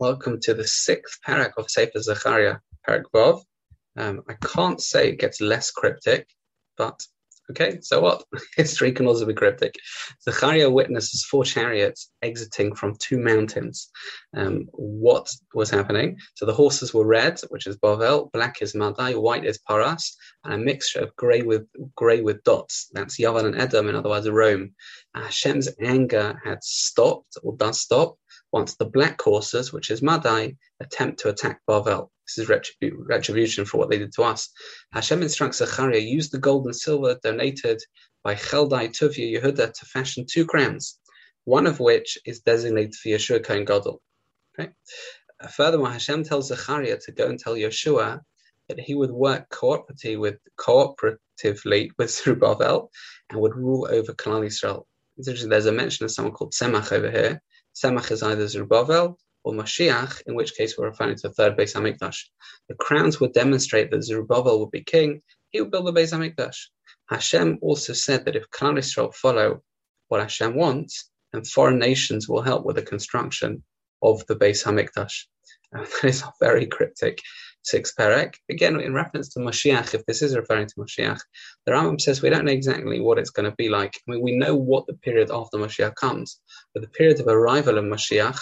Welcome to the sixth perek of Sefer Zechariah, perek Vov. Um, I can't say it gets less cryptic, but okay, so what? History can also be cryptic. Zechariah witnesses four chariots exiting from two mountains. Um, what was happening? So the horses were red, which is Bavel, black is Madai, white is Paras, and a mixture of grey with grey with dots. That's Yavan and Edom, in other words, Rome. Hashem's anger had stopped or does stop once the black horses, which is Madai, attempt to attack Bavel. This is retribu- retribution for what they did to us. Hashem instructs Zechariah, use the gold and silver donated by Cheldai Tuvia Yehuda to fashion two crowns, one of which is designated for Yeshua Kohen Gadol. Okay? Uh, furthermore, Hashem tells Zechariah to go and tell Yeshua that he would work cooperatively with, cooperatively with Zerubbabel and would rule over Klal Yisrael. There's a mention of someone called Semach over here, Semach is either Zerubbabel or Mashiach, in which case we're referring to the third Beis Hamikdash. The crowns would demonstrate that Zerubbabel would be king. He would build the Beis Hamikdash. Hashem also said that if Klal Yisrael follow what Hashem wants, then foreign nations will help with the construction of the Beis Hamikdash. that is very cryptic. Six perek. Again, in reference to Mashiach, if this is referring to Mashiach, the Rambam says we don't know exactly what it's going to be like. I mean, we know what the period after Mashiach comes, but the period of arrival of Mashiach,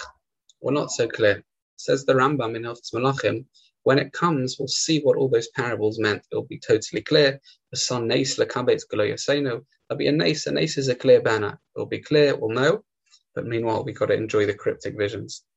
we're not so clear. Says the Rambam in Hilchos Malachim, when it comes, we'll see what all those parables meant. It'll be totally clear. The sun nace galoyasenu. There'll be a nace. A nace is a clear banner. It'll be clear. We'll know. But meanwhile, we've got to enjoy the cryptic visions.